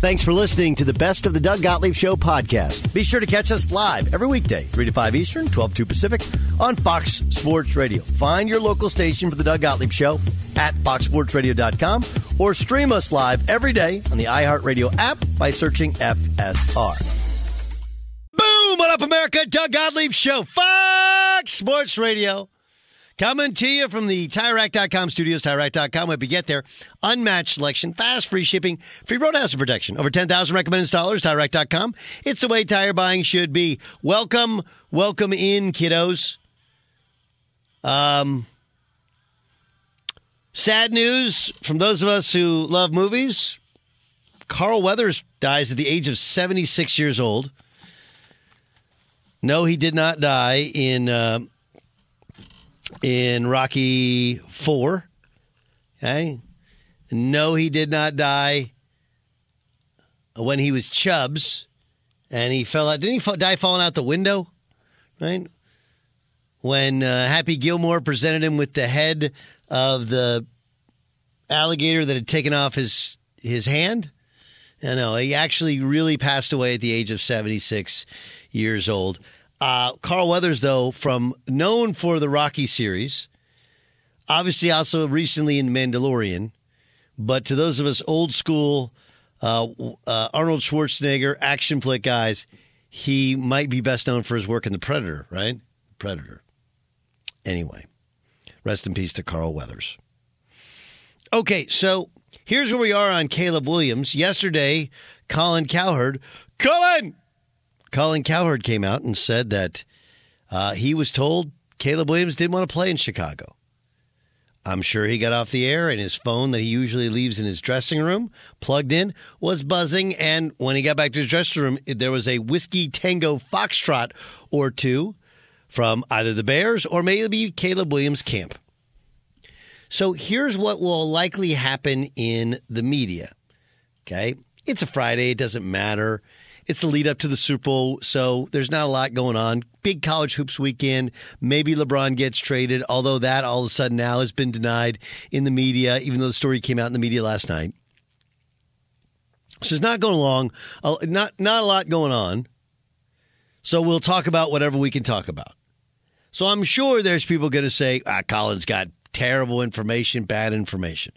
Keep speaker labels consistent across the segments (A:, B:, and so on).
A: Thanks for listening to the Best of the Doug Gottlieb Show podcast. Be sure to catch us live every weekday, 3 to 5 Eastern, 12 to Pacific, on Fox Sports Radio. Find your local station for the Doug Gottlieb Show at foxsportsradio.com or stream us live every day on the iHeartRadio app by searching FSR. Boom! What up, America? Doug Gottlieb Show, Fox Sports Radio. Coming to you from the TireRack.com studios, TireRack.com. If you get there, unmatched selection, fast free shipping, free road hazard protection. Over 10,000 recommended installers, TireRack.com. It's the way tire buying should be. Welcome, welcome in, kiddos. Um, sad news from those of us who love movies. Carl Weathers dies at the age of 76 years old. No, he did not die in... Uh, in Rocky Four. Okay. No, he did not die when he was Chubbs, and he fell out. Didn't he die falling out the window? Right when uh, Happy Gilmore presented him with the head of the alligator that had taken off his his hand. I know he actually really passed away at the age of seventy six years old. Uh, Carl Weathers, though, from known for the Rocky series, obviously also recently in Mandalorian, but to those of us old school uh, uh, Arnold Schwarzenegger action flick guys, he might be best known for his work in The Predator, right? Predator. Anyway, rest in peace to Carl Weathers. Okay, so here's where we are on Caleb Williams. Yesterday, Colin Cowherd, Colin, Colin Cowherd came out and said that uh, he was told Caleb Williams didn't want to play in Chicago. I'm sure he got off the air and his phone that he usually leaves in his dressing room, plugged in, was buzzing. And when he got back to his dressing room, there was a Whiskey Tango Foxtrot or two from either the Bears or maybe Caleb Williams' camp. So here's what will likely happen in the media. Okay. It's a Friday. It doesn't matter. It's the lead up to the Super Bowl, so there's not a lot going on. Big college hoops weekend. Maybe LeBron gets traded, although that all of a sudden now has been denied in the media, even though the story came out in the media last night. So it's not going along. Not not a lot going on. So we'll talk about whatever we can talk about. So I'm sure there's people going to say, ah, Colin's got terrible information, bad information.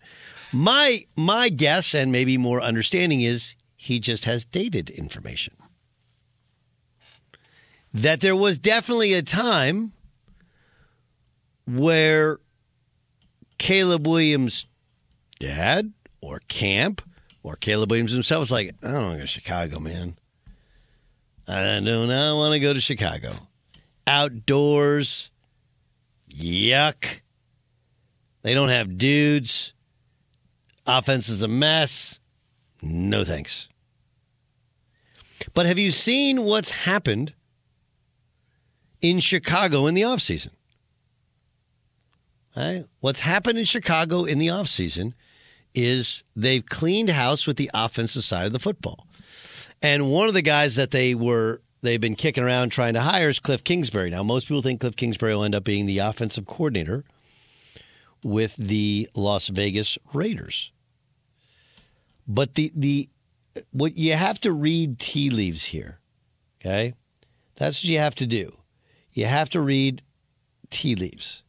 A: My my guess and maybe more understanding is he just has dated information. That there was definitely a time where Caleb Williams' dad or camp or Caleb Williams himself was like, I don't want to go to Chicago, man. I do not want to go to Chicago. Outdoors, yuck. They don't have dudes. Offense is a mess. No thanks. But have you seen what's happened in Chicago in the offseason? Right? What's happened in Chicago in the offseason is they've cleaned house with the offensive side of the football. And one of the guys that they were they've been kicking around trying to hire is Cliff Kingsbury. Now most people think Cliff Kingsbury will end up being the offensive coordinator with the Las Vegas Raiders. But the the what you have to read tea leaves here. Okay? That's what you have to do. You have to read tea leaves.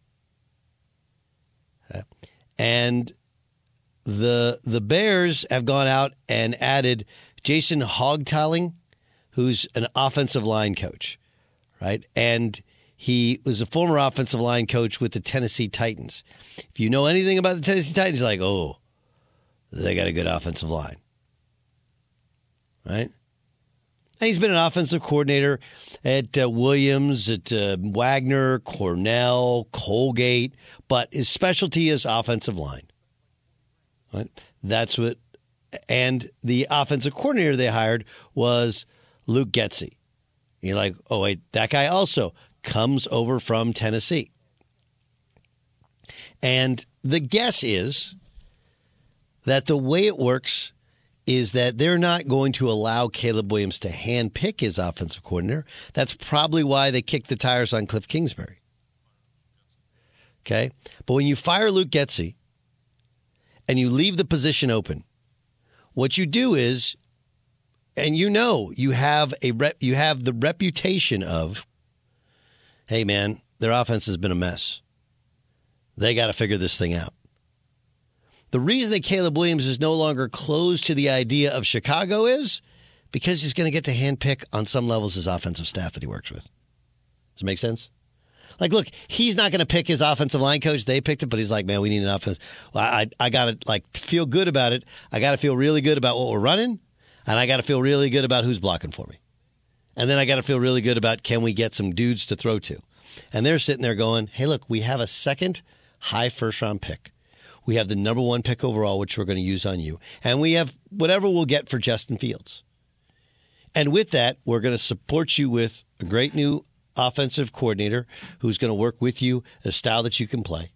A: And the the Bears have gone out and added Jason Houghtaling, who's an offensive line coach, right? And he was a former offensive line coach with the Tennessee Titans. If you know anything about the Tennessee Titans, like, oh, they got a good offensive line, right? And he's been an offensive coordinator at uh, Williams, at uh, Wagner, Cornell, Colgate, but his specialty is offensive line. Right? That's what, and the offensive coordinator they hired was Luke Getsy. You're like, oh wait, that guy also comes over from Tennessee. And the guess is that the way it works is that they're not going to allow Caleb Williams to handpick his offensive coordinator. That's probably why they kicked the tires on Cliff Kingsbury. Okay? But when you fire Luke Getsy and you leave the position open, what you do is and you know you have a rep, you have the reputation of hey man, their offense has been a mess. They got to figure this thing out. The reason that Caleb Williams is no longer closed to the idea of Chicago is because he's going to get to handpick on some levels his offensive staff that he works with. Does it make sense? Like, look, he's not going to pick his offensive line coach. They picked it, but he's like, man, we need an offense. Well, I, I got to like feel good about it. I got to feel really good about what we're running, and I got to feel really good about who's blocking for me. And then I got to feel really good about can we get some dudes to throw to? And they're sitting there going, hey, look, we have a second high first round pick. We have the number one pick overall, which we're going to use on you. And we have whatever we'll get for Justin Fields. And with that, we're going to support you with a great new offensive coordinator who's going to work with you a style that you can play.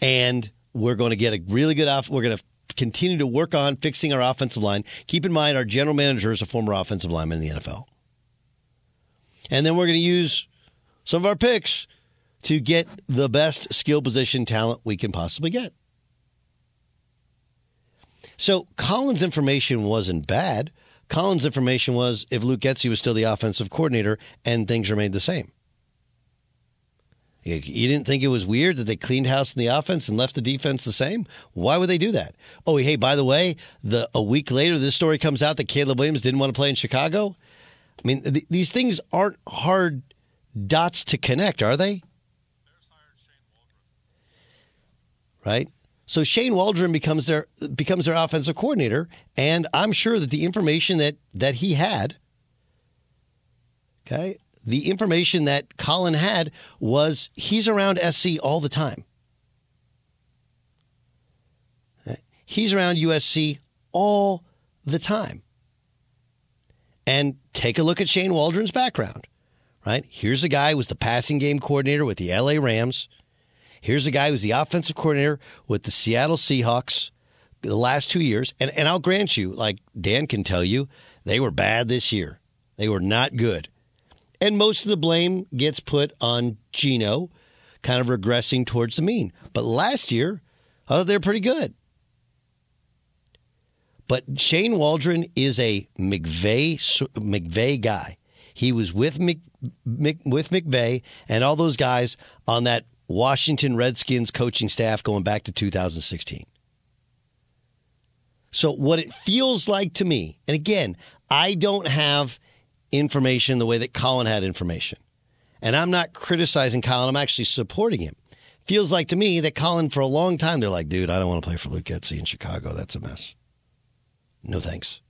A: And we're going to get a really good off. We're going to continue to work on fixing our offensive line. Keep in mind, our general manager is a former offensive lineman in the NFL. And then we're going to use some of our picks to get the best skill position talent we can possibly get. So Colin's information wasn't bad. Colin's information was if Luke Getsy was still the offensive coordinator and things remained the same. You didn't think it was weird that they cleaned house in the offense and left the defense the same? Why would they do that? Oh, hey, by the way, the a week later, this story comes out that Caleb Williams didn't want to play in Chicago. I mean, th- these things aren't hard dots to connect, are they? Right. So Shane Waldron becomes their becomes their offensive coordinator, and I'm sure that the information that that he had, okay, the information that Colin had was he's around SC all the time. He's around USC all the time. And take a look at Shane Waldron's background, right? Here's a guy who was the passing game coordinator with the LA Rams. Here's a guy who's the offensive coordinator with the Seattle Seahawks the last two years. And, and I'll grant you, like Dan can tell you, they were bad this year. They were not good. And most of the blame gets put on Geno, kind of regressing towards the mean. But last year, oh, they're pretty good. But Shane Waldron is a McVay McVay guy. He was with Mc, Mc, with McVay and all those guys on that Washington Redskins coaching staff going back to 2016. So what it feels like to me, and again, I don't have information the way that Colin had information. And I'm not criticizing Colin, I'm actually supporting him. Feels like to me that Colin, for a long time, they're like, dude, I don't want to play for Luke Getsy in Chicago. That's a mess. No thanks.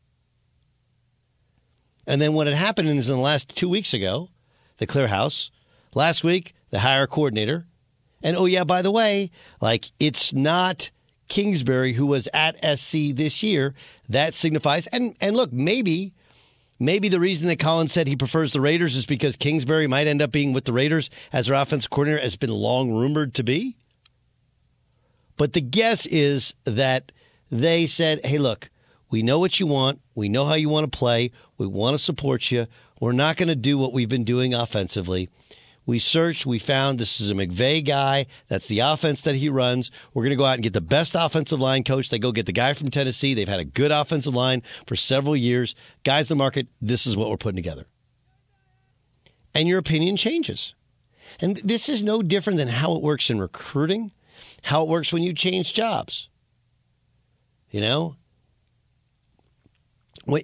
A: And then what had happened is in the last two weeks ago, the clear house. Last week, the hire coordinator. And oh, yeah, by the way, like it's not Kingsbury, who was at SC this year. That signifies, and and look, maybe maybe the reason that Collins said he prefers the Raiders is because Kingsbury might end up being with the Raiders as their offensive coordinator, has been long rumored to be. But the guess is that they said, "Hey, look, we know what you want. We know how you want to play. We want to support you. We're not going to do what we've been doing offensively." We searched, we found this is a McVay guy. That's the offense that he runs. We're going to go out and get the best offensive line coach. They go get the guy from Tennessee. They've had a good offensive line for several years. Guys, the market, this is what we're putting together. And your opinion changes. And this is no different than how it works in recruiting, how it works when you change jobs. You know?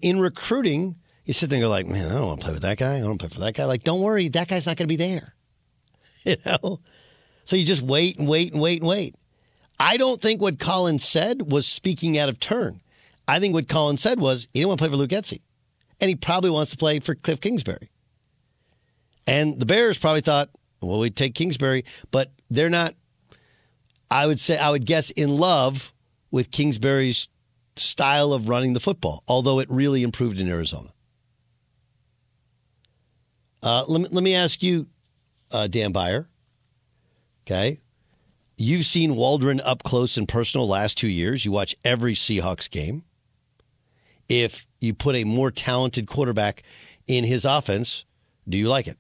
A: In recruiting, you sit there and go like, man, I don't want to play with that guy. I don't play for that guy. Like, don't worry, that guy's not going to be there. You know? So you just wait and wait and wait and wait. I don't think what Colin said was speaking out of turn. I think what Colin said was he didn't want to play for Luke Getsy. And he probably wants to play for Cliff Kingsbury. And the Bears probably thought, well, we'd take Kingsbury, but they're not, I would say, I would guess, in love with Kingsbury's style of running the football, although it really improved in Arizona. Uh, let, me, let me ask you, uh, Dan Beyer. Okay. You've seen Waldron up close and personal last two years. You watch every Seahawks game. If you put a more talented quarterback in his offense, do you like it?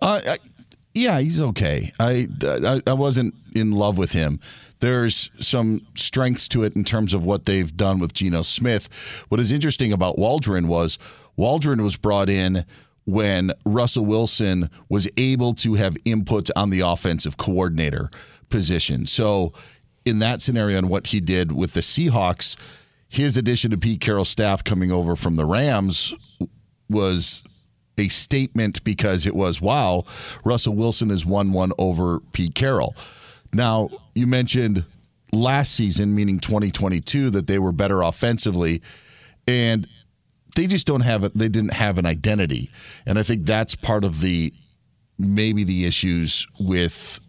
B: Uh, I, yeah, he's okay. I, I I wasn't in love with him. There's some strengths to it in terms of what they've done with Geno Smith. What is interesting about Waldron was Waldron was brought in when Russell Wilson was able to have input on the offensive coordinator position. So, in that scenario, and what he did with the Seahawks, his addition to Pete Carroll's staff coming over from the Rams was a statement because it was, wow, Russell Wilson is 1 1 over Pete Carroll. Now, you mentioned last season, meaning 2022, that they were better offensively. And they just don't have it. They didn't have an identity, and I think that's part of the maybe the issues with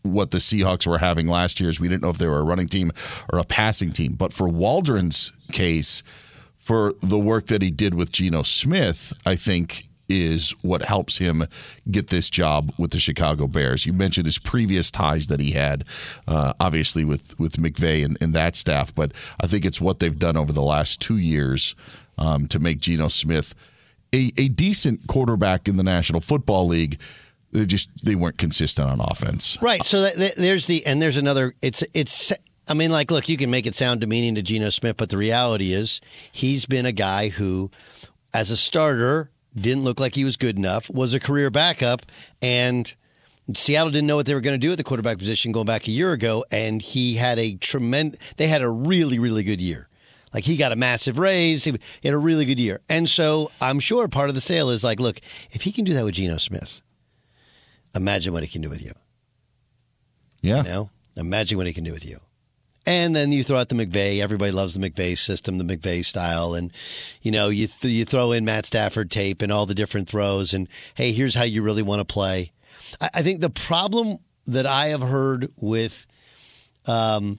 B: what the Seahawks were having last year is we didn't know if they were a running team or a passing team. But for Waldron's case, for the work that he did with Geno Smith, I think is what helps him get this job with the Chicago Bears. You mentioned his previous ties that he had, uh, obviously with with McVay and, and that staff, but I think it's what they've done over the last two years um, to make Geno Smith a, a decent quarterback in the National Football League. They just they weren't consistent on offense.
A: Right. So that, that, there's the and there's another. It's it's. I mean, like, look, you can make it sound demeaning to Geno Smith, but the reality is he's been a guy who, as a starter, didn't look like he was good enough. Was a career backup, and Seattle didn't know what they were going to do at the quarterback position going back a year ago, and he had a tremendous. They had a really really good year. Like he got a massive raise. He had a really good year. And so I'm sure part of the sale is like, look, if he can do that with Geno Smith, imagine what he can do with you.
B: Yeah.
A: You know? Imagine what he can do with you. And then you throw out the McVay. Everybody loves the McVay system, the McVay style, and you know you th- you throw in Matt Stafford tape and all the different throws, and hey, here's how you really want to play. I, I think the problem that I have heard with um,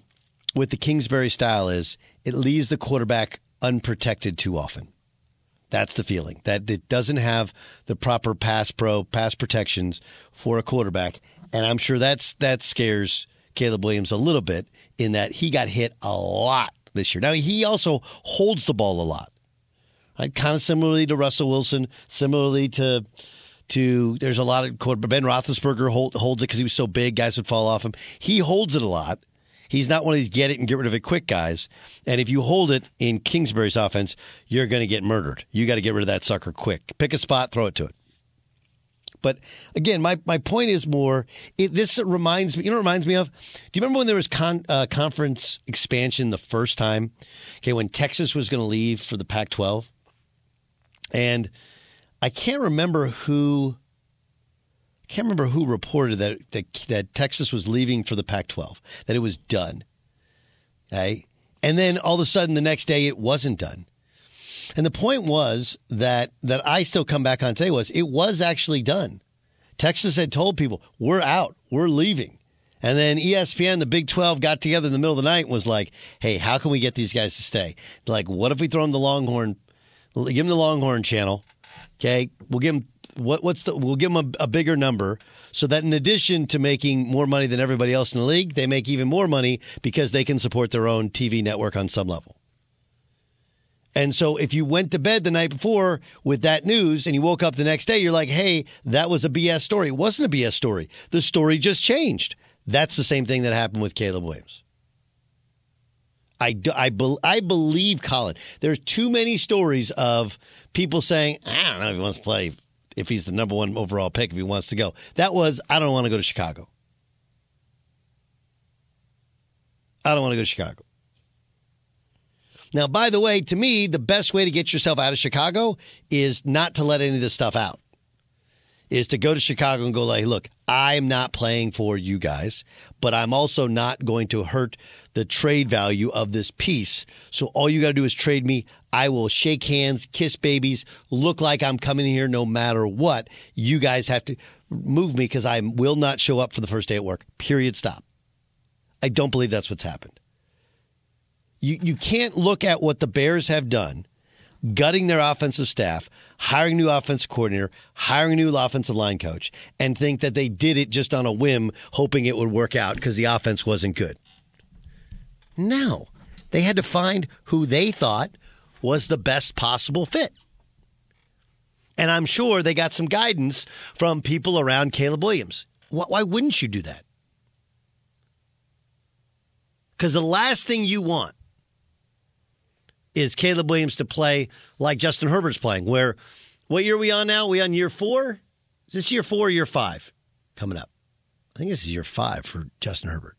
A: with the Kingsbury style is it leaves the quarterback unprotected too often. That's the feeling that it doesn't have the proper pass pro pass protections for a quarterback, and I'm sure that's that scares Caleb Williams a little bit in that he got hit a lot this year. Now he also holds the ball a lot, right? Kind of similarly to Russell Wilson, similarly to to there's a lot of Ben Roethlisberger hold, holds it because he was so big, guys would fall off him. He holds it a lot, He's not one of these get it and get rid of it quick guys. And if you hold it in Kingsbury's offense, you're going to get murdered. You got to get rid of that sucker quick. Pick a spot, throw it to it. But again, my, my point is more. It, this reminds me. You know, what it reminds me of. Do you remember when there was con, uh, conference expansion the first time? Okay, when Texas was going to leave for the Pac-12, and I can't remember who can't remember who reported that, that that Texas was leaving for the Pac-12, that it was done. Okay, and then all of a sudden the next day it wasn't done. And the point was that that I still come back on today was it was actually done. Texas had told people we're out, we're leaving, And then ESPN, the Big 12, got together in the middle of the night and was like, hey, how can we get these guys to stay? Like, what if we throw them the Longhorn, give them the Longhorn channel? Okay. We'll give them, what, what's the, we'll give them a, a bigger number so that in addition to making more money than everybody else in the league, they make even more money because they can support their own TV network on some level. And so if you went to bed the night before with that news and you woke up the next day, you're like, hey, that was a BS story. It wasn't a BS story. The story just changed. That's the same thing that happened with Caleb Williams. I, I, bel I believe Colin. There's too many stories of people saying, I don't know if he wants to play, if he's the number one overall pick, if he wants to go. That was, I don't want to go to Chicago. I don't want to go to Chicago. Now, by the way, to me, the best way to get yourself out of Chicago is not to let any of this stuff out. Is to go to Chicago and go like, look, I'm not playing for you guys, but I'm also not going to hurt the trade value of this piece. So all you got to do is trade me. I will shake hands, kiss babies, look like I'm coming here no matter what. You guys have to move me because I will not show up for the first day at work. Period. Stop. I don't believe that's what's happened. You you can't look at what the Bears have done, gutting their offensive staff, hiring a new offensive coordinator, hiring a new offensive line coach, and think that they did it just on a whim, hoping it would work out because the offense wasn't good. No. They had to find who they thought was the best possible fit. And I'm sure they got some guidance from people around Caleb Williams. Why, why wouldn't you do that? Because the last thing you want is Caleb Williams to play like Justin Herbert's playing, where what year are we on now? we on year four? Is this year four or year five coming up? I think this is year five for Justin Herbert.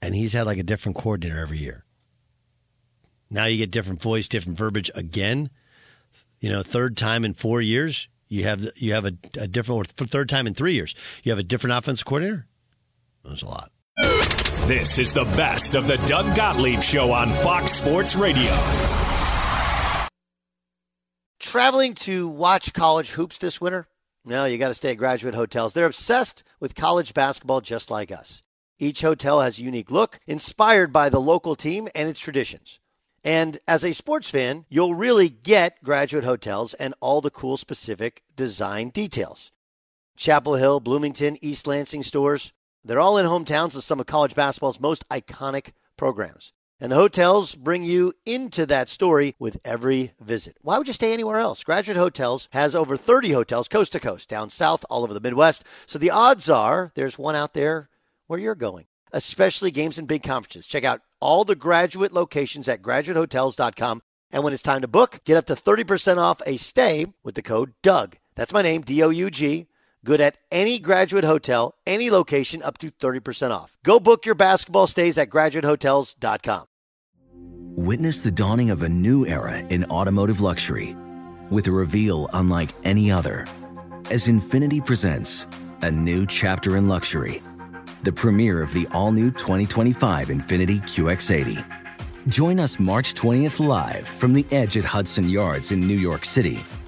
A: And he's had like a different coordinator every year. Now you get different voice, different verbiage again. You know, third time in four years, you have you have a, a different, or third time in three years, you have a different offensive coordinator. That's a lot.
C: This is the best of the Doug Gottlieb Show on Fox Sports Radio.
A: Traveling to watch college hoops this winter? No, you got to stay at graduate hotels. They're obsessed with college basketball just like us. Each hotel has a unique look, inspired by the local team and its traditions. And as a sports fan, you'll really get graduate hotels and all the cool specific design details. Chapel Hill, Bloomington, East Lansing stores, they're all in hometowns of some of college basketball's most iconic programs. And the hotels bring you into that story with every visit. Why would you stay anywhere else? Graduate Hotels has over 30 hotels coast to coast, down south, all over the Midwest. So the odds are there's one out there where you're going, especially games and big conferences. Check out all the graduate locations at graduatehotels.com. And when it's time to book, get up to 30% off a stay with the code DOUG. That's my name, D O U G. Good at any graduate hotel, any location, up to 30% off. Go book your basketball stays at graduatehotels.com.
D: Witness the dawning of a new era in automotive luxury with a reveal unlike any other as Infiniti presents a new chapter in luxury, the premiere of the all new 2025 Infiniti QX80. Join us March 20th live from the edge at Hudson Yards in New York City,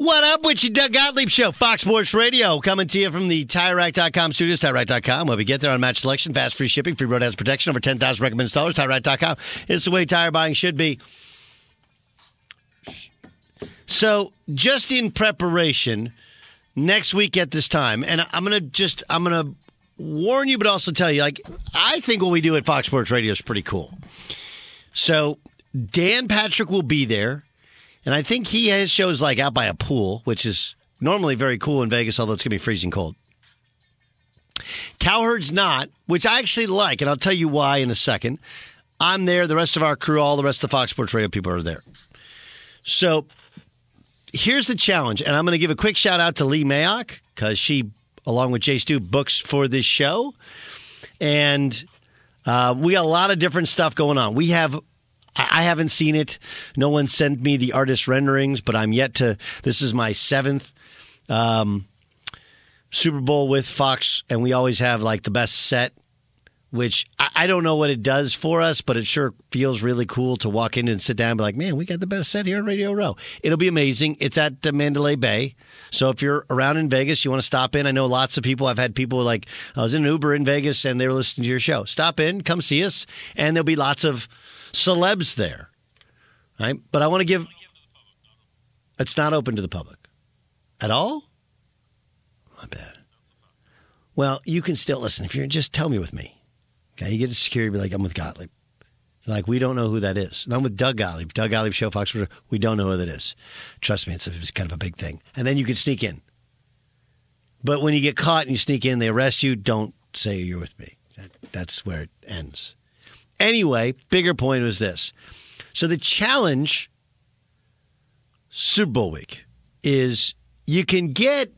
A: What up with you, Doug Gottlieb Show, Fox Sports Radio, coming to you from the TireRack.com studios, TireRack.com. where we get there on match selection, fast free shipping, free road hazard protection, over 10,000 recommended installers, TireRack.com. It's the way tire buying should be. So, just in preparation, next week at this time, and I'm going to just, I'm going to warn you, but also tell you, like, I think what we do at Fox Sports Radio is pretty cool. So, Dan Patrick will be there. And I think he has shows like out by a pool, which is normally very cool in Vegas, although it's going to be freezing cold. Cowherd's not, which I actually like, and I'll tell you why in a second. I'm there. The rest of our crew, all the rest of the Fox Sports Radio people are there. So here's the challenge, and I'm going to give a quick shout out to Lee Mayock because she, along with Jay Stu, books for this show, and uh, we got a lot of different stuff going on. We have I haven't seen it. No one sent me the artist renderings, but I'm yet to. This is my seventh um, Super Bowl with Fox, and we always have like the best set, which I, I, don't know what it does for us, but it sure feels really cool to walk in and sit down and be like, man, we got the best set here on Radio Row. It'll be amazing. It's at the Mandalay Bay. So if you're around in Vegas, you want to stop in. I know lots of people. I've had people like, I was in an Uber in Vegas and they were listening to your show. Stop in, come see us, and there'll be lots of celebs there. Right? But I want to give it's not open to the public. At all? My bad. Well, you can still listen if you're just tell me with me. Okay, you get to security, be like, I'm with Gottlieb. Like, we don't know who that is. And I'm with Doug Gottlieb. Doug Gottlieb Show, Fox. We don't know who that is. Trust me, it's, a, it's kind of a big thing. And then you can sneak in. But when you get caught and you sneak in, they arrest you. Don't say you're with me. That, that's where it ends. Anyway, bigger point was this. So the challenge Super Bowl week is you can get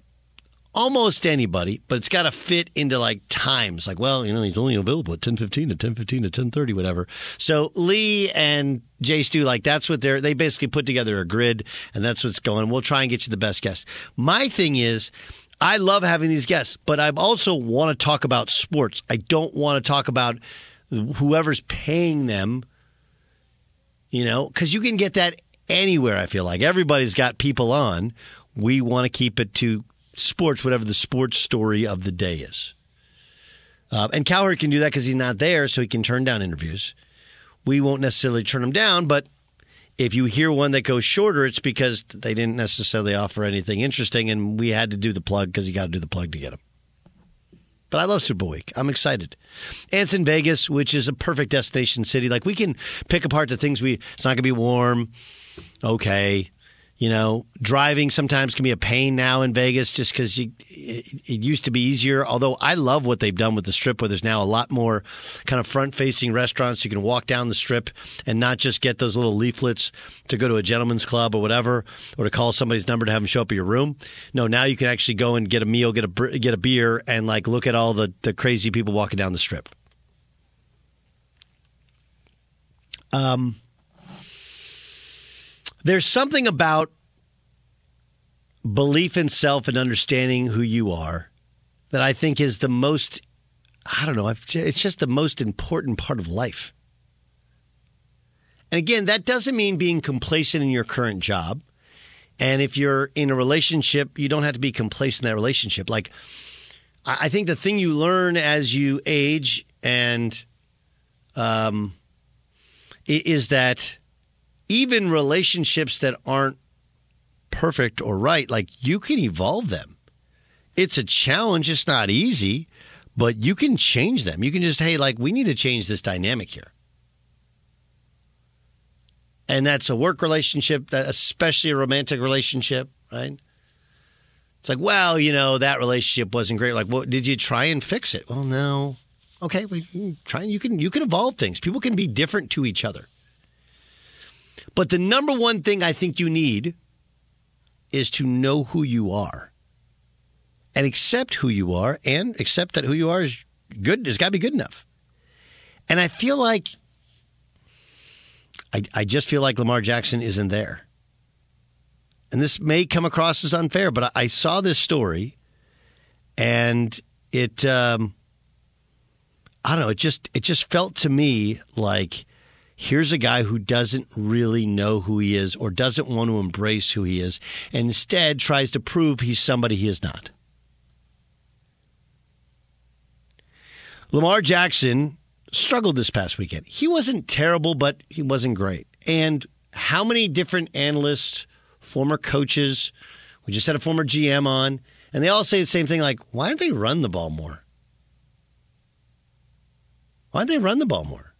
A: almost anybody, but it's got to fit into like times. Like, well, you know, he's only available at 10:15 to 10:15 to 10:30 whatever. So Lee and Jay Stu like that's what they're they basically put together a grid and that's what's going. We'll try and get you the best guests. My thing is I love having these guests, but I also want to talk about sports. I don't want to talk about whoever's paying them, you know, because you can get that anywhere. I feel like everybody's got people on. We want to keep it to sports, whatever the sports story of the day is. Uh, and Cowherd can do that because he's not there, so he can turn down interviews. We won't necessarily turn them down, but if you hear one that goes shorter, it's because they didn't necessarily offer anything interesting, and we had to do the plug because you got to do the plug to get them. But I love Super Bowl week. I'm excited. And it's in Vegas, which is a perfect destination city. Like we can pick apart the things we. It's not going to be warm. Okay. You know, driving sometimes can be a pain now in Vegas just because it, it, used to be easier. Although I love what they've done with the strip, where there's now a lot more kind of front facing restaurants. You can walk down the strip and not just get those little leaflets to go to a gentleman's club or whatever, or to call somebody's number to have them show up at your room. No, now you can actually go and get a meal, get a get a beer, and like look at all the the crazy people walking down the strip. Um there's something about belief in self and understanding who you are that I think is the most, I don't know, it's just the most important part of life. And again, that doesn't mean being complacent in your current job. And if you're in a relationship, you don't have to be complacent in that relationship. Like, I think the thing you learn as you age and um, is that even relationships that aren't perfect or right, like you can evolve them. It's a challenge, it's not easy, but you can change them. You can just, hey, like, we need to change this dynamic here. And that's a work relationship, that especially a romantic relationship, right? It's like, well, you know, that relationship wasn't great. Like, well, did you try and fix it? Well, no. Okay, we mm, try. You can you can evolve things. People can be different to each other. But the number one thing I think you need is to know who you are and accept who you are and accept that who you are is good, it's got to be good enough. And I feel like, I, I just feel like Lamar Jackson isn't there. And this may come across as unfair, but I, I saw this story and it, um, I don't know, it just, it just felt to me like, here's a guy who doesn't really know who he is or doesn't want to embrace who he is and instead tries to prove he's somebody he is not. Lamar Jackson struggled this past weekend. He wasn't terrible, but he wasn't great. And how many different analysts, former coaches, we just had a former GM on, and they all say the same thing like, why don't they run the ball more? Why don't they run the ball more?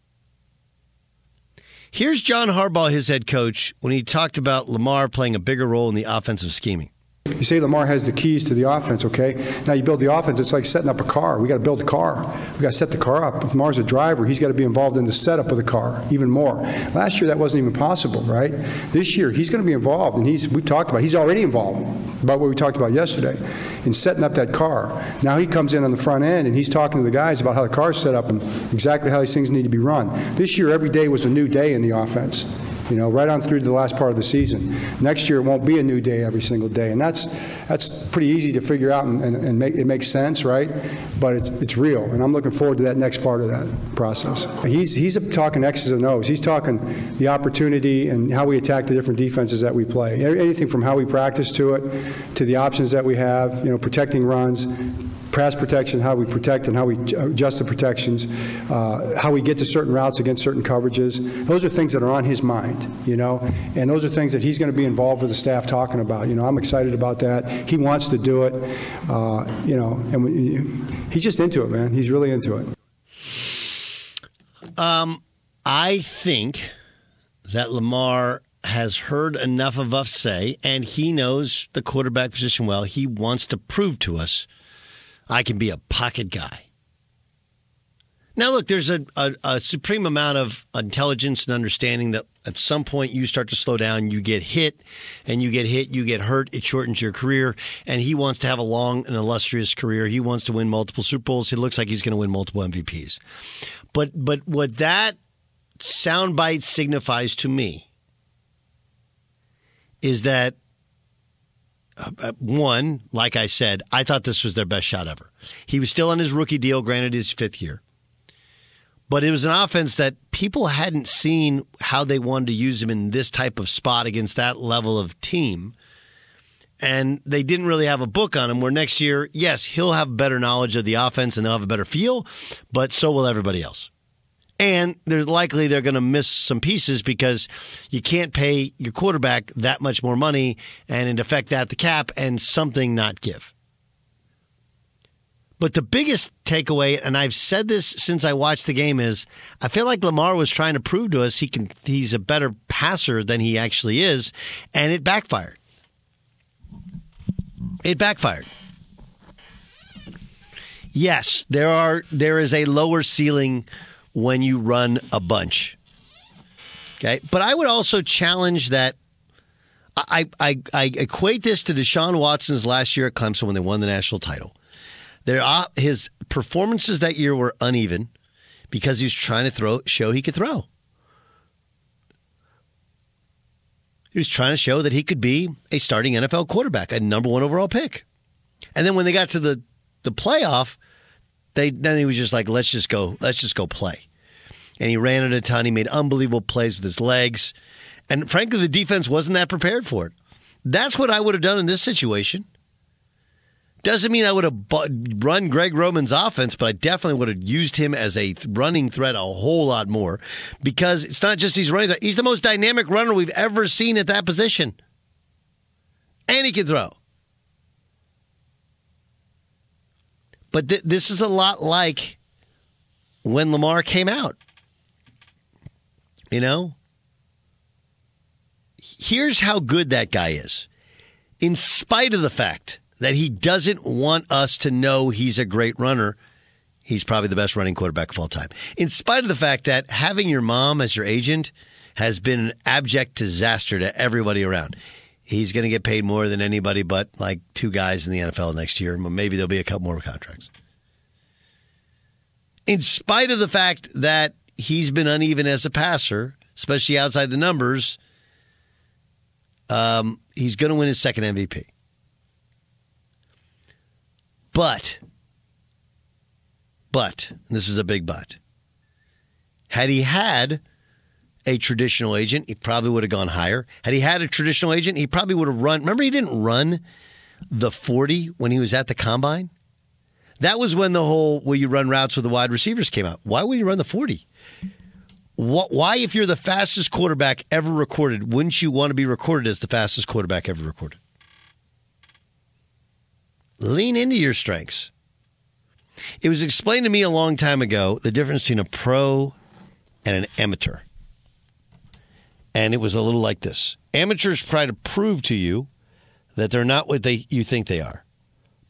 A: Here's John Harbaugh, his head coach, when he talked about Lamar playing a bigger role in the offensive scheming.
E: You say Lamar has the keys to the offense, okay? Now you build the offense, it's like setting up a car. We got to build a car. We got to set the car up. If Lamar's a driver, he's got to be involved in the setup of the car even more. Last year that wasn't even possible, right? This year he's going to be involved, and he's we've talked about. He's already involved about what we talked about yesterday in setting up that car. Now he comes in on the front end and he's talking to the guys about how the car's set up and exactly how these things need to be run. This year every day was a new day in the offense you know, right on through to the last part of the season. Next year it won't be a new day every single day, and that's that's pretty easy to figure out and, and, and make it makes sense, right? But it's it's real, and I'm looking forward to that next part of that process. He's he's talking X's and O's. He's talking the opportunity and how we attack the different defenses that we play. Anything from how we practice to it, to the options that we have. You know, protecting runs pass protection, how we protect and how we adjust the protections, uh, how we get to certain routes against certain coverages. Those are things that are on his mind, you know, and those are things that he's going to be involved with the staff talking about. You know, I'm excited about that. He wants to do it, uh, you know, and we, he's just into it, man. He's really into it.
A: Um, I think that Lamar has heard enough of us say, and he knows the quarterback position well. He wants to prove to us I can be a pocket guy. Now, look, there's a, a, a, supreme amount of intelligence and understanding that at some point you start to slow down, you get hit, and you get hit, you get hurt, it shortens your career. And he wants to have a long and illustrious career. He wants to win multiple Super Bowls. He looks like he's going to win multiple MVPs. But but what that soundbite signifies to me is that uh, one, like I said, I thought this was their best shot ever. He was still on his rookie deal, granted his fifth year. But it was an offense that people hadn't seen how they wanted to use him in this type of spot against that level of team. And they didn't really have a book on him. Where next year, yes, he'll have better knowledge of the offense and they'll have a better feel, but so will everybody else and they're likely they're going to miss some pieces because you can't pay your quarterback that much more money and in effect that the cap and something not give. But the biggest takeaway, and I've said this since I watched the game, is I feel like Lamar was trying to prove to us he can he's a better passer than he actually is, and it backfired. It backfired. Yes, there are there is a lower ceiling when you run a bunch. Okay. But I would also challenge that. I, I, I equate this to Deshaun Watson's last year at Clemson when they won the national title. There, his performances that year were uneven because he was trying to throw, show he could throw. He was trying to show that he could be a starting NFL quarterback, a number one overall pick. And then when they got to the, the playoff, they then he was just like, let's just go, let's just go play. And he ran it a ton. He made unbelievable plays with his legs. And frankly, the defense wasn't that prepared for it. That's what I would have done in this situation. Doesn't mean I would have run Greg Roman's offense, but I definitely would have used him as a running threat a whole lot more because it's not just he's running. He's the most dynamic runner we've ever seen at that position. And he can throw. But th- this is a lot like when Lamar came out. You know? Here's how good that guy is. In spite of the fact that he doesn't want us to know he's a great runner, he's probably the best running quarterback of all time. In spite of the fact that having your mom as your agent has been an abject disaster to everybody around. He's going to get paid more than anybody but like two guys in the NFL next year. Maybe there'll be a couple more contracts. In spite of the fact that he's been uneven as a passer, especially outside the numbers, um, he's going to win his second MVP. But, but, this is a big but. Had he had a traditional agent, he probably would have gone higher. Had he had a traditional agent, he probably would have run. Remember, he didn't run the 40 when he was at the combine? That was when the whole will you run routes with the wide receivers came out. Why would you run the 40? Why, if you're the fastest quarterback ever recorded, wouldn't you want to be recorded as the fastest quarterback ever recorded? Lean into your strengths. It was explained to me a long time ago the difference between a pro and an amateur. And it was a little like this amateurs try to prove to you that they're not what they, you think they are.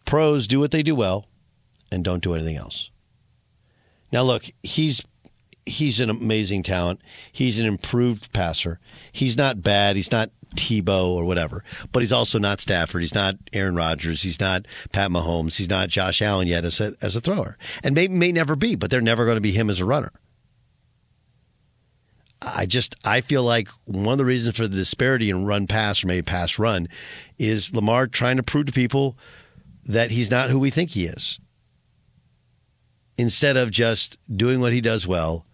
A: Pros do what they do well and don't do anything else. Now, look, he's he's an amazing talent. He's an improved passer. He's not bad. He's not Tebow or whatever, but he's also not Stafford. He's not Aaron Rodgers. He's not Pat Mahomes. He's not Josh Allen yet as a, as a thrower, and may may never be. But they're never going to be him as a runner. I just I feel like one of the reasons for the disparity in run pass or maybe pass run is Lamar trying to prove to people that he's not who we think he is. Instead of just doing what he does well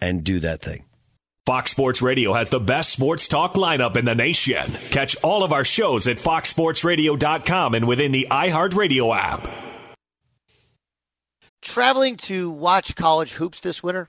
A: and do that thing.
C: Fox Sports Radio has the best sports talk lineup in the nation. Catch all of our shows at foxsportsradio.com and within the iHeartRadio app.
F: Traveling to watch college hoops this winter?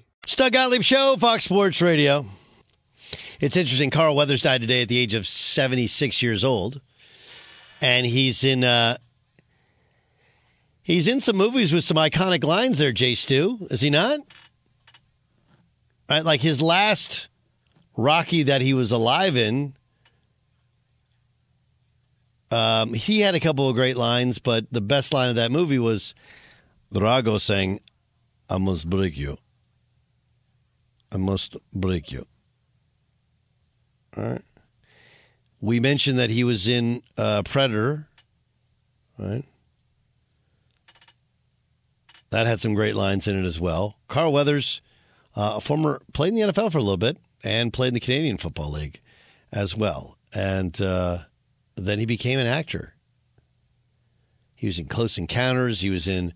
A: Doug Gottlieb Show, Fox Sports Radio. It's interesting. Carl Weathers died today at the age of 76 years old. And he's in uh, He's in some movies with some iconic lines there, Jay Stu. Is he not? Right, like his last Rocky that he was alive in. Um, he had a couple of great lines, but the best line of that movie was Drago saying, I must break you. I must break you. All right. We mentioned that he was in uh, Predator, right? That had some great lines in it as well. Carl Weathers, uh, a former, played in the NFL for a little bit and played in the Canadian Football League as well. And uh, then he became an actor. He was in Close Encounters. He was in,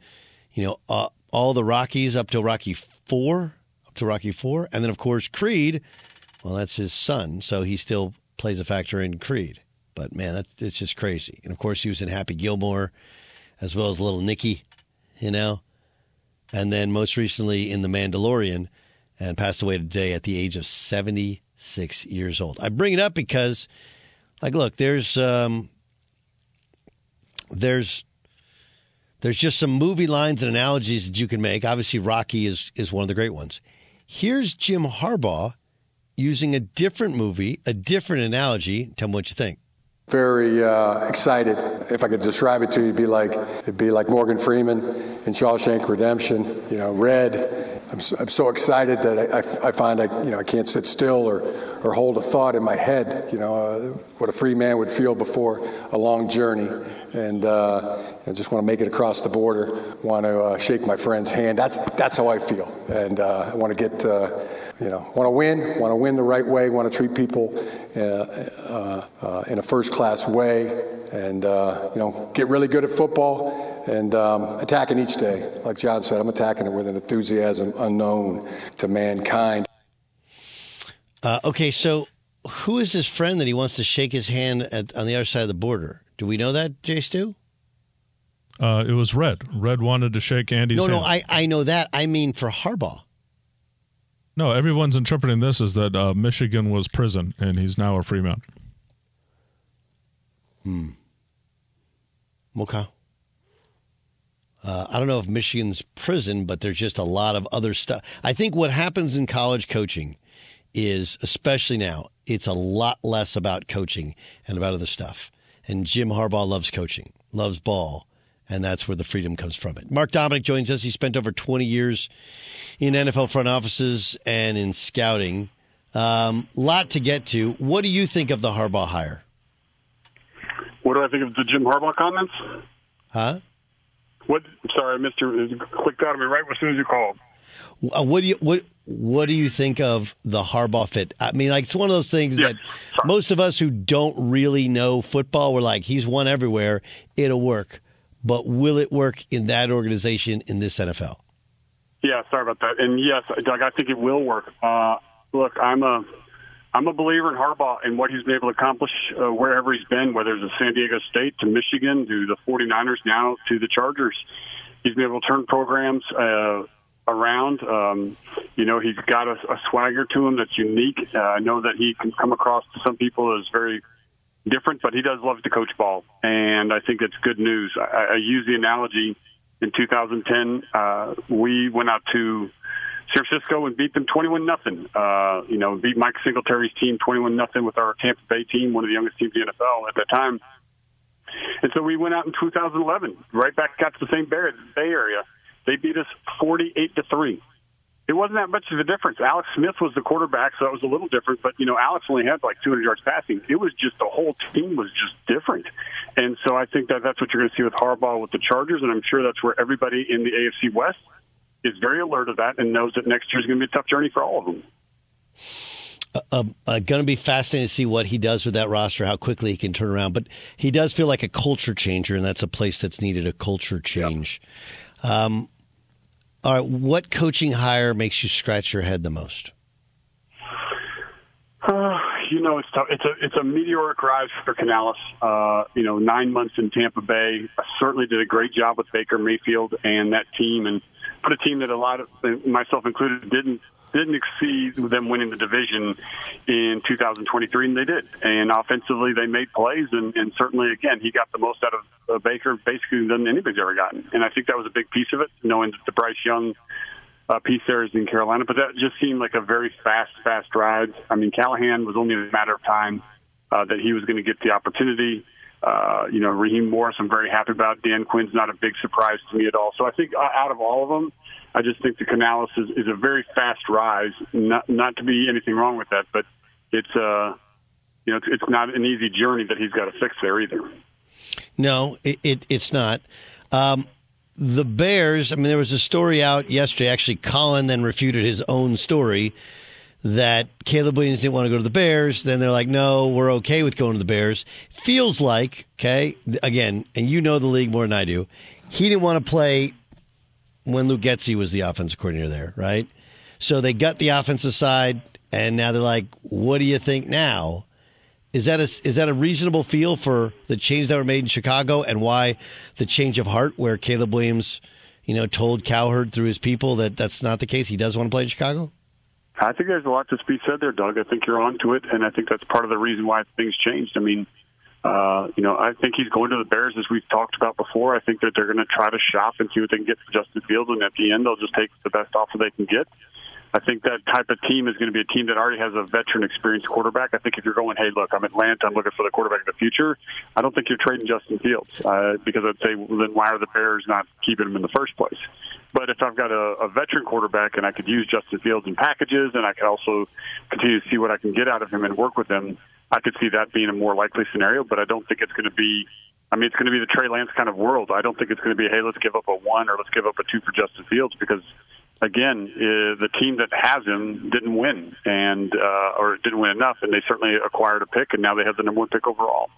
A: you know, uh, all the Rockies up to Rocky Four, to Rocky Four, and then of course Creed. Well, that's his son, so he still plays a factor in Creed. But man, that's it's just crazy. And of course, he was in Happy Gilmore, as well as Little Nicky, you know, and then most recently in The Mandalorian, and passed away today at the age of seventy six years old. I bring it up because, like, look, there's um, there's there's just some movie lines and analogies that you can make. Obviously, Rocky is is one of the great ones. Here's Jim Harbaugh using a different movie, a different analogy. Tell me what you think.
G: Very uh, excited. If I could describe it to you, it'd be like it'd be like Morgan Freeman in Shawshank Redemption. You know, red. I'm so, I'm so excited that I, I, I, find I you know I can't sit still or or hold a thought in my head. You know, uh, what a free man would feel before a long journey and uh, I just want to make it across the border. Want to uh, shake my friend's hand. That's that's how I feel, and uh, I want to get. Uh, you know, want to win, want to win the right way, want to treat people uh, in a first-class way, and you know, get really good at football and um, attacking each day. Like John said, I'm attacking it with an enthusiasm unknown to mankind.
A: Okay, so who is this friend that he wants to shake his hand at, on the other side of the border? Do we know that, Jay Stu?
H: Uh, it was Red. Red wanted to shake Andy's
A: no,
H: hand.
A: No, I, I know that. I mean for Harbaugh.
H: No, everyone's interpreting this as that uh, Michigan was prison and he's now a free man.
A: Hmm. Okay. Uh, I don't know if Michigan's prison, but there's just a lot of other stuff. I think what happens in college coaching is, especially now, it's a lot less about coaching and about other stuff. And Jim Harbaugh loves coaching, loves ball, and that's where the freedom comes from it. Mark Dominik joins us. He spent over 20 years in NFL front offices and in scouting. Um, lot to get to. What do you think of the Harbaugh hire?
I: What do I think of the Jim Harbaugh comments?
A: Huh?
I: What? Sorry, Mister. Clicked out of me right as soon as you called.
A: Uh, what do you what What do you think of the Harbaugh fit? I mean, like it's one of those things
I: Yeah,
A: that
I: sorry.
A: most of us who don't really know football, we're like, he's won everywhere. It'll work, but will it work in that organization in this NFL?
I: Yeah, sorry about that. And yes, Doug, I think it will work. Uh, look, I'm a I'm a believer in Harbaugh and what he's been able to accomplish uh, wherever he's been, whether it's at San Diego State to Michigan to the 49ers now to the Chargers. He's been able to turn programs uh, around. Um, you know, he's got a, a swagger to him that's unique. Uh, I know that he can come across to some people as very different, but he does love to coach ball, and I think that's good news. I, I use the analogy in 2010. Uh, we went out to San Francisco and beat them 21 nothing. Uh, you know, beat Mike Singletary's team 21 nothing with our Tampa Bay team, one of the youngest teams in the NFL at that time. And so we went out in 2011, right back out to the same Bay Area. They beat us 48 to three. It wasn't that much of a difference. Alex Smith was the quarterback, so that was a little different. But you know, Alex only had like 200 yards passing. It was just the whole team was just different. And so I think that that's what you're going to see with Harbaugh with the Chargers, and I'm sure that's where everybody in the AFC West is very alert of that and knows that next year is going to be a tough journey for all of them.
A: Uh, uh, going to be fascinating to see what he does with that roster, how quickly he can turn around. But he does feel like a culture changer, and that's a place that's needed a culture change. Um, all right, what coaching hire makes you scratch your head the most?
I: Uh, you know, it's tough. It's a it's a meteoric rise for Canales. Uh, you know, nine months in Tampa Bay certainly did a great job with Baker Mayfield and that team, and put a team that a lot of myself included didn't didn't exceed them winning the division in 2023, and they did. And offensively, they made plays, and, and certainly, again, he got the most out of uh, Baker basically than anybody's ever gotten. And I think that was a big piece of it, knowing that the Bryce Young uh, piece there is in Carolina. But that just seemed like a very fast, fast ride. I mean, Callahan was only a matter of time uh, that he was going to get the opportunity. Uh, you know, Raheem Morris, I'm very happy about. Dan Quinn's not a big surprise to me at all. So I think uh, out of all of them, I just think the Canales is, is a very fast rise. Not not to be anything wrong with that, but it's uh, you know, it's, it's not an easy journey that he's got to fix there either.
A: No, it, it it's not. Um, the Bears. I mean, there was a story out yesterday. Actually, Colin then refuted his own story that Caleb Williams didn't want to go to the Bears. Then they're like, no, we're okay with going to the Bears. Feels like, okay, again, and you know the league more than I do. He didn't want to play when Luke Getsy was the offensive coordinator there, right? So they got the offensive side, and now they're like, what do you think now? Is that a, is that a reasonable feel for the changes that were made in Chicago and why the change of heart where Caleb Williams, you know, told Cowherd through his people that that's not the case? He does want to play in Chicago?
I: I think there's a lot to be said there, Doug. I think you're onto it, and I think that's part of the reason why things changed. I mean, uh, you know, I think he's going to the Bears as we've talked about before. I think that they're going to try to shop and see what they can get for Justin Fields, and at the end, they'll just take the best offer they can get. I think that type of team is going to be a team that already has a veteran experienced quarterback. I think if you're going, hey, look, I'm Atlanta, I'm looking for the quarterback of the future, I don't think you're trading Justin Fields uh, because I'd say, well, then why are the Bears not keeping him in the first place? But if I've got a, a veteran quarterback and I could use Justin Fields in packages and I could also continue to see what I can get out of him and work with him, I could see that being a more likely scenario. But I don't think it's going to be I mean, it's going to be the Trey Lance kind of world. I don't think it's going to be, hey, let's give up a one or let's give up a two for Justin Fields because again, uh, the team that has him didn't win, and uh, or didn't win enough, and they certainly acquired a pick, and now they have the number one pick overall.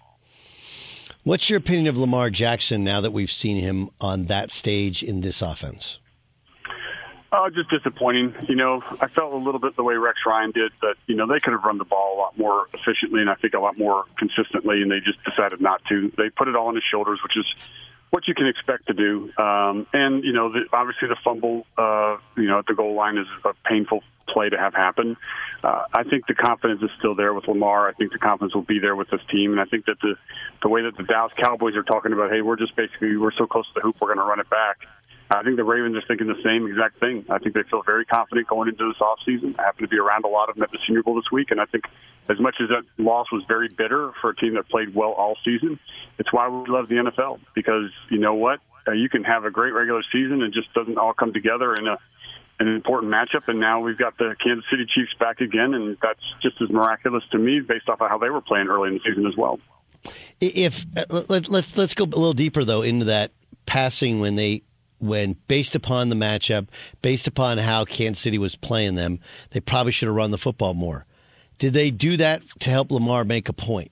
A: What's your opinion of Lamar Jackson now that we've seen him on that stage in this offense?
I: Uh, just disappointing. You know, I felt a little bit the way Rex Ryan did, but you know they could have run the ball a lot more efficiently, and I think a lot more consistently, and they just decided not to. They put it all on his shoulders, which is what you can expect to do. Um, and you know, the, obviously the fumble, uh, you know, at the goal line is a painful play to have happen. Uh, I think the confidence is still there with Lamar. I think the confidence will be there with this team, and I think that the the way that the Dallas Cowboys are talking about, hey, we're just basically we're so close to the hoop, we're going to run it back. I think the Ravens are thinking the same exact thing. I think they feel very confident going into this offseason. I happen to be around a lot of them at the Senior Bowl this week, and I think as much as that loss was very bitter for a team that played well all season, it's why we love the NFL because you know what? Uh, you can have a great regular season and just doesn't all come together in a an important matchup, and now we've got the Kansas City Chiefs back again, and that's just as miraculous to me based off of how they were playing early in the season as well.
A: If uh, let, let's let's go a little deeper though into that passing when they when based upon the matchup, based upon how Kansas City was playing them, they probably should have run the football more. Did they do that to help Lamar make a point?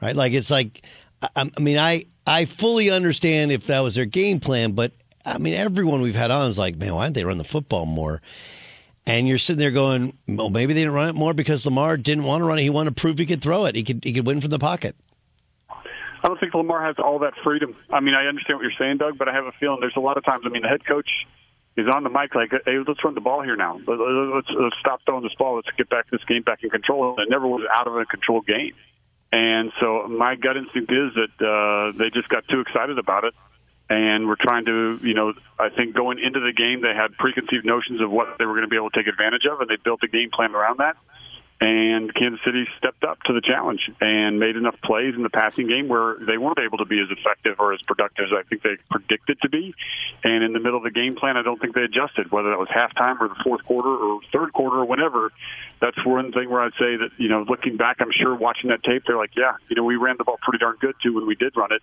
A: Right? Like it's like I, I mean I I fully understand if that was their game plan, but I mean everyone we've had on is like, man, why didn't they run the football more? And you're sitting there going, well, maybe they didn't run it more because Lamar didn't want to run it. He wanted to prove he could throw it. He could he could win from the pocket.
I: I don't think Lamar has all that freedom. I mean, I understand what you're saying, Doug, but I have a feeling there's a lot of times. I mean, the head coach is on the mic like, "Hey, let's run the ball here now. Let's, let's stop throwing this ball. Let's get back this game back in control." And it never was out of a control game. And so my gut instinct is that uh, they just got too excited about it, and we're trying to, you know, I think going into the game they had preconceived notions of what they were going to be able to take advantage of, and they built a game plan around that. And Kansas City stepped up to the challenge and made enough plays in the passing game where they weren't able to be as effective or as productive as I think they predicted to be. And in the middle of the game plan, I don't think they adjusted, whether that was halftime or the fourth quarter or third quarter or whenever. That's one thing where I'd say that, you know, looking back, I'm sure watching that tape, they're like, yeah, you know, we ran the ball pretty darn good too when we did run it.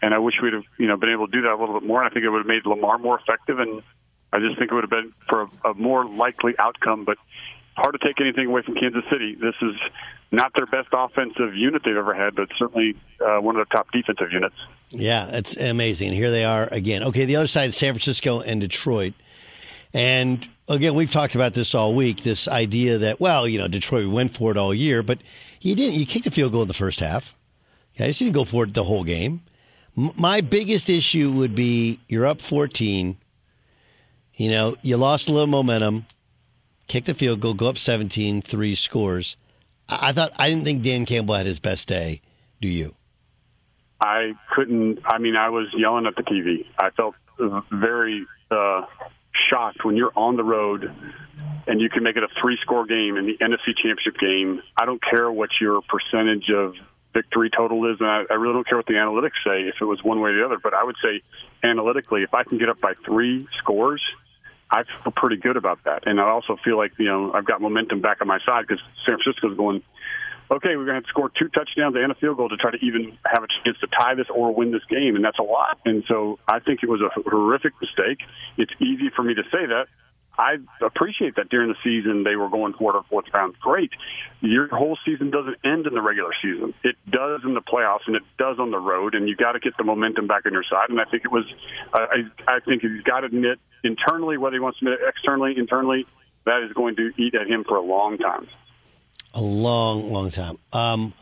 I: And I wish we'd have, you know, been able to do that a little bit more. And I think it would have made Lamar more effective and I just think it would have been for a, a more likely outcome. But hard to take anything away from Kansas City. This is not their best offensive unit they've ever had, but certainly uh, one of their top defensive units.
A: Yeah, it's amazing. Here they are again. Okay, the other side, San Francisco and Detroit. And again, we've talked about this all week. This idea that well, you know, Detroit went for it all year, but you didn't. You kicked a field goal in the first half. Yeah, you didn't go for it the whole game. M- my biggest issue would be you're up 14. You know, you lost a little momentum kick the field goal, go up 17, three scores. I, thought I didn't think Dan Campbell had his best day. Do you?
I: I couldn't. I mean, I was yelling at the TV. I felt very uh, shocked when you're on the road and you can make it a three-score game in the NFC Championship game. I don't care what your percentage of victory total is, and I, I really don't care what the analytics say if it was one way or the other. But I would say analytically, if I can get up by three scores, I feel pretty good about that. And I also feel like you know I've got momentum back on my side because San Francisco's going okay, we're going to have to score two touchdowns and a field goal to try to even have a chance to tie this or win this game, and that's a lot. And so I think it was a horrific mistake. It's easy for me to say that. I appreciate that during the season they were going or fourth round. Great. Your whole season doesn't end in the regular season. It does in the playoffs and it does on the road, and you got to get the momentum back on your side. And I think it was, I, I think he's got to admit internally, whether he wants to admit it externally, internally, that is going to eat at him for a long time.
A: A long, long time. Um,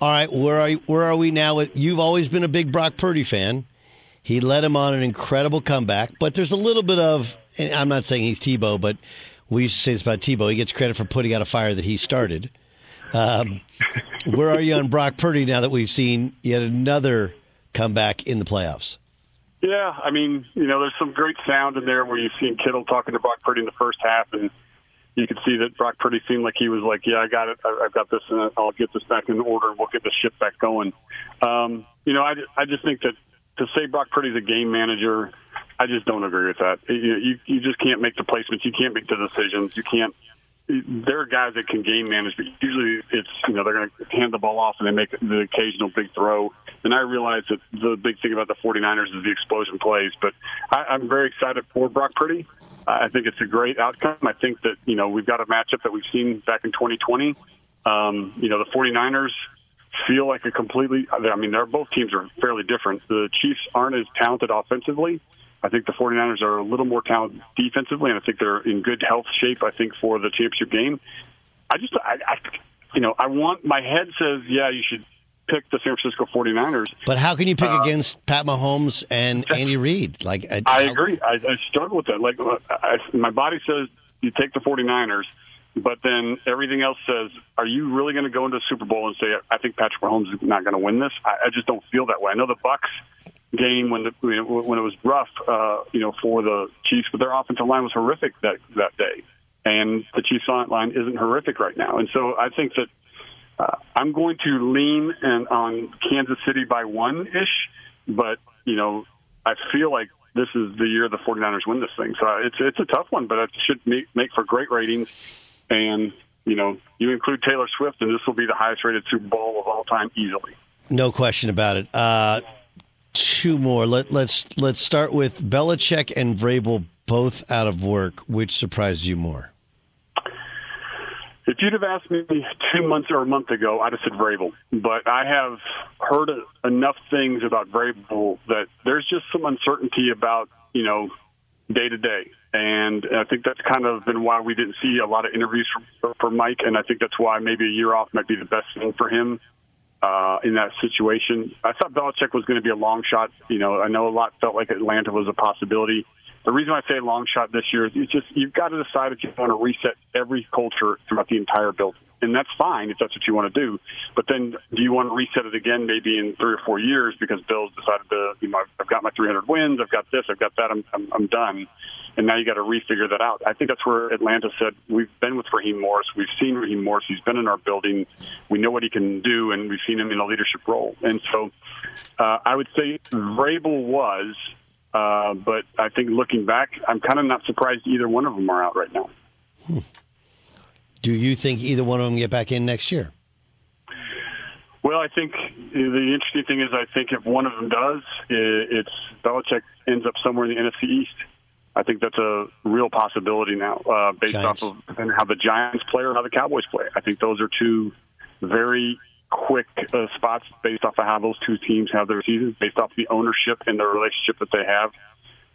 A: all right, where are you, where are we now? You've always been a big Brock Purdy fan. He led him on an incredible comeback, but there's a little bit of. I'm not saying he's Tebow, but we used to say this about Tebow. He gets credit for putting out a fire that he started. Um, where are you on Brock Purdy now that we've seen yet another comeback in the playoffs?
I: Yeah, I mean, you know, there's some great sound in there where you've seen Kittle talking to Brock Purdy in the first half, and you could see that Brock Purdy seemed like he was like, "Yeah, I got it. I've got this, and I'll get this back in order, and we'll get the ship back going." Um, you know, I, I just think that to say Brock Purdy's a game manager, I just don't agree with that. You, you you just can't make the placements, you can't make the decisions, you can't. There are guys that can game manage, but usually it's you know they're going to hand the ball off and they make the occasional big throw. And I realize that the big thing about the 49ers is the explosion plays, but I, I'm very excited for Brock Purdy. I think it's a great outcome. I think that, you know, we've got a matchup that we've seen back in 2020. Um, you know, the 49ers feel like a completely, I mean, they're, both teams are fairly different. The Chiefs aren't as talented offensively. I think the 49ers are a little more talented defensively, and I think they're in good health shape, I think, for the championship game. I just, I, I you know, I want, my head says, yeah, you should pick the San Francisco 49ers.
A: But how can you pick uh, against Pat Mahomes and Andy Reid? Like I,
I: I agree. I, I struggle with that. Like I, my body says you take the 49ers, but then everything else says, are you really going to go into the Super Bowl and say, I think Patrick Mahomes is not going to win this? I, I just don't feel that way. I know the Bucs game when the when it was rough, uh, you know, for the Chiefs, but their offensive line was horrific that that day, and the Chiefs' line isn't horrific right now. And so I think that uh, I'm going to lean and on Kansas City by one ish, but you know I feel like this is the year the 49ers win this thing. So it's it's a tough one, but it should make, make for great ratings. And you know, you include Taylor Swift, and this will be the highest rated Super Bowl of all time easily.
A: No question about it. Uh, two more. Let, let's let's start with Belichick and Vrabel both out of work. Which surprised you more?
I: If you'd have asked me two months or a month ago, I'd have said Vrabel. But I have heard enough things about Vrabel that there's just some uncertainty about, you know, day to day. And I think that's kind of been why we didn't see a lot of interviews for, for Mike. And I think that's why maybe a year off might be the best thing for him uh, in that situation. I thought Belichick was going to be a long shot. You know, I know a lot felt like Atlanta was a possibility the reason I say long shot this year is it's just you've got to decide if you want to reset every culture throughout the entire building, and that's fine if that's what you want to do. But then, do you want to reset it again, maybe in three or four years, because Bill's decided to, you know, I've got my 300 wins, I've got this, I've got that, I'm I'm, I'm done, and now you got to refigure that out. I think that's where Atlanta said we've been with Raheem Morris, we've seen Raheem Morris, he's been in our building, we know what he can do, and we've seen him in a leadership role, and so uh, I would say Vrabel was uh, but I think looking back, I'm kind of not surprised either one of them are out right now.
A: Hmm. Do you think either one of them get back in next year?
I: Well, I think the interesting thing is, I think if one of them does, it's Belichick ends up somewhere in the NFC East. I think that's a real possibility now, uh, based Giants. off of how the Giants play or how the Cowboys play. I think those are two very quick uh, spots based off of how those two teams have their seasons, based off the ownership and the relationship that they have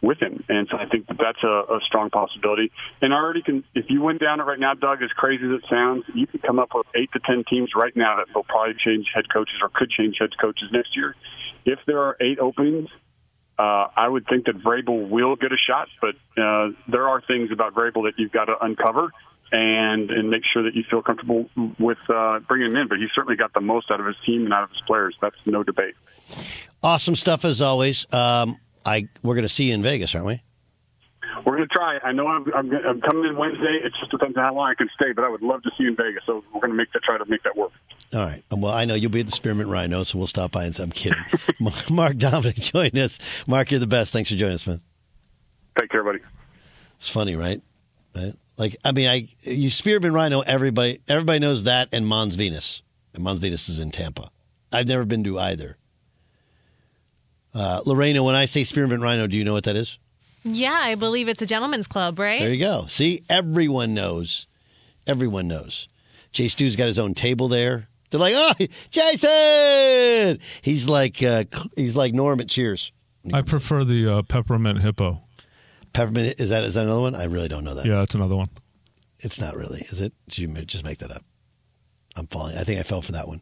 I: with him. And so I think that that's a, a strong possibility. And I already can, if you went down it right now, Doug, as crazy as it sounds, you could come up with eight to ten teams right now that will probably change head coaches or could change head coaches next year. If there are eight openings, uh, I would think that Vrabel will get a shot, but uh, there are things about Vrabel that you've got to uncover and and make sure that you feel comfortable with uh, bringing him in. But he's certainly got the most out of his team and out of his players. That's no debate.
A: Awesome stuff as always. Um, I we're going to see you in Vegas, aren't we?
I: We're going to try. I know I'm, I'm, I'm coming in Wednesday. It just depends on how long I can stay, but I would love to see you in Vegas. So we're going to make that try to make that work.
A: All right. Well, I know you'll be at the Spearmint Rhino, so we'll stop by and say, I'm kidding. Mark Dominik join us. Mark, you're the best. Thanks for joining us, man.
I: Take care, buddy.
A: It's funny, right? right? Like, I mean, I you Spearmint Rhino, everybody everybody knows that, and Mons Venus. And Mons Venus is in Tampa. I've never been to either. Uh, Lorena, when I say Spearmint Rhino, do you know what that is?
J: Yeah, I believe it's a gentleman's club, right?
A: There you go. See, everyone knows. Everyone knows. Jay Stu's got his own table there. They're like, "Oh, Jason!" He's like, uh, he's like Norm at Cheers.
H: I prefer the uh, peppermint hippo.
A: Peppermint is that is that another one? I really don't know that.
H: Yeah, that's another one.
A: It's not really, is it? Did you just make that up? I'm falling. I think I fell for that one.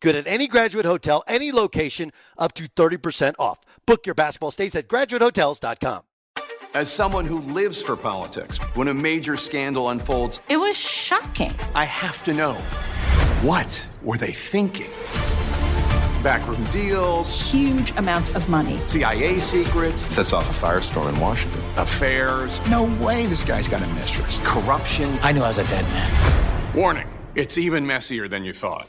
F: Good at any graduate hotel, any location, up to 30% off. Book your basketball stays at graduatehotels.com.
K: As someone who lives for politics, when a major scandal unfolds,
L: it was shocking.
K: I have to know what were they thinking? Backroom deals,
L: huge amounts of money,
K: CIA secrets,
M: sets off a firestorm in Washington,
K: affairs.
M: No way this guy's got a mistress.
K: Corruption.
M: I knew I was a dead man.
K: Warning it's even messier than you thought.